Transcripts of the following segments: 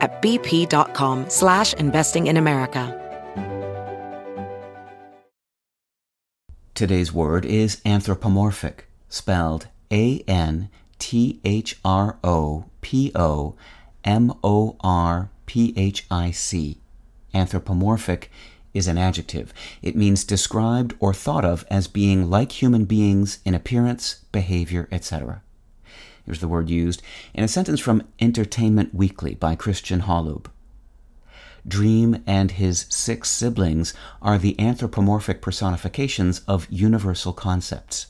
at bp.com slash investing in America. Today's word is anthropomorphic, spelled A N T H R O P O M O R P H I C. Anthropomorphic is an adjective. It means described or thought of as being like human beings in appearance, behavior, etc. Here's the word used in a sentence from Entertainment Weekly by Christian Holub. Dream and his six siblings are the anthropomorphic personifications of universal concepts.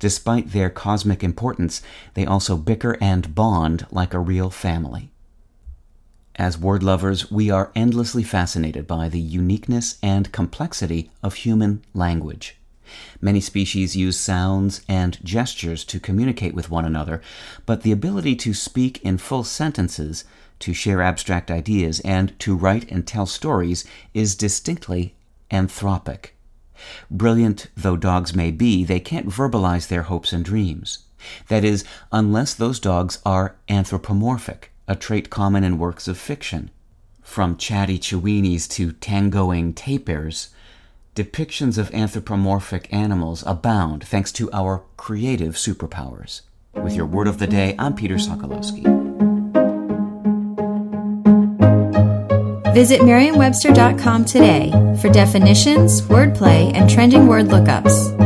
Despite their cosmic importance, they also bicker and bond like a real family. As word lovers, we are endlessly fascinated by the uniqueness and complexity of human language. Many species use sounds and gestures to communicate with one another, but the ability to speak in full sentences to share abstract ideas, and to write and tell stories is distinctly anthropic. Brilliant though dogs may be, they can't verbalize their hopes and dreams. That is, unless those dogs are anthropomorphic, a trait common in works of fiction. From chatty Chiweenies to tangoing tapirs, depictions of anthropomorphic animals abound thanks to our creative superpowers. With your word of the day, I'm Peter Sokolowski. Visit Merriam-Webster.com today for definitions, wordplay, and trending word lookups.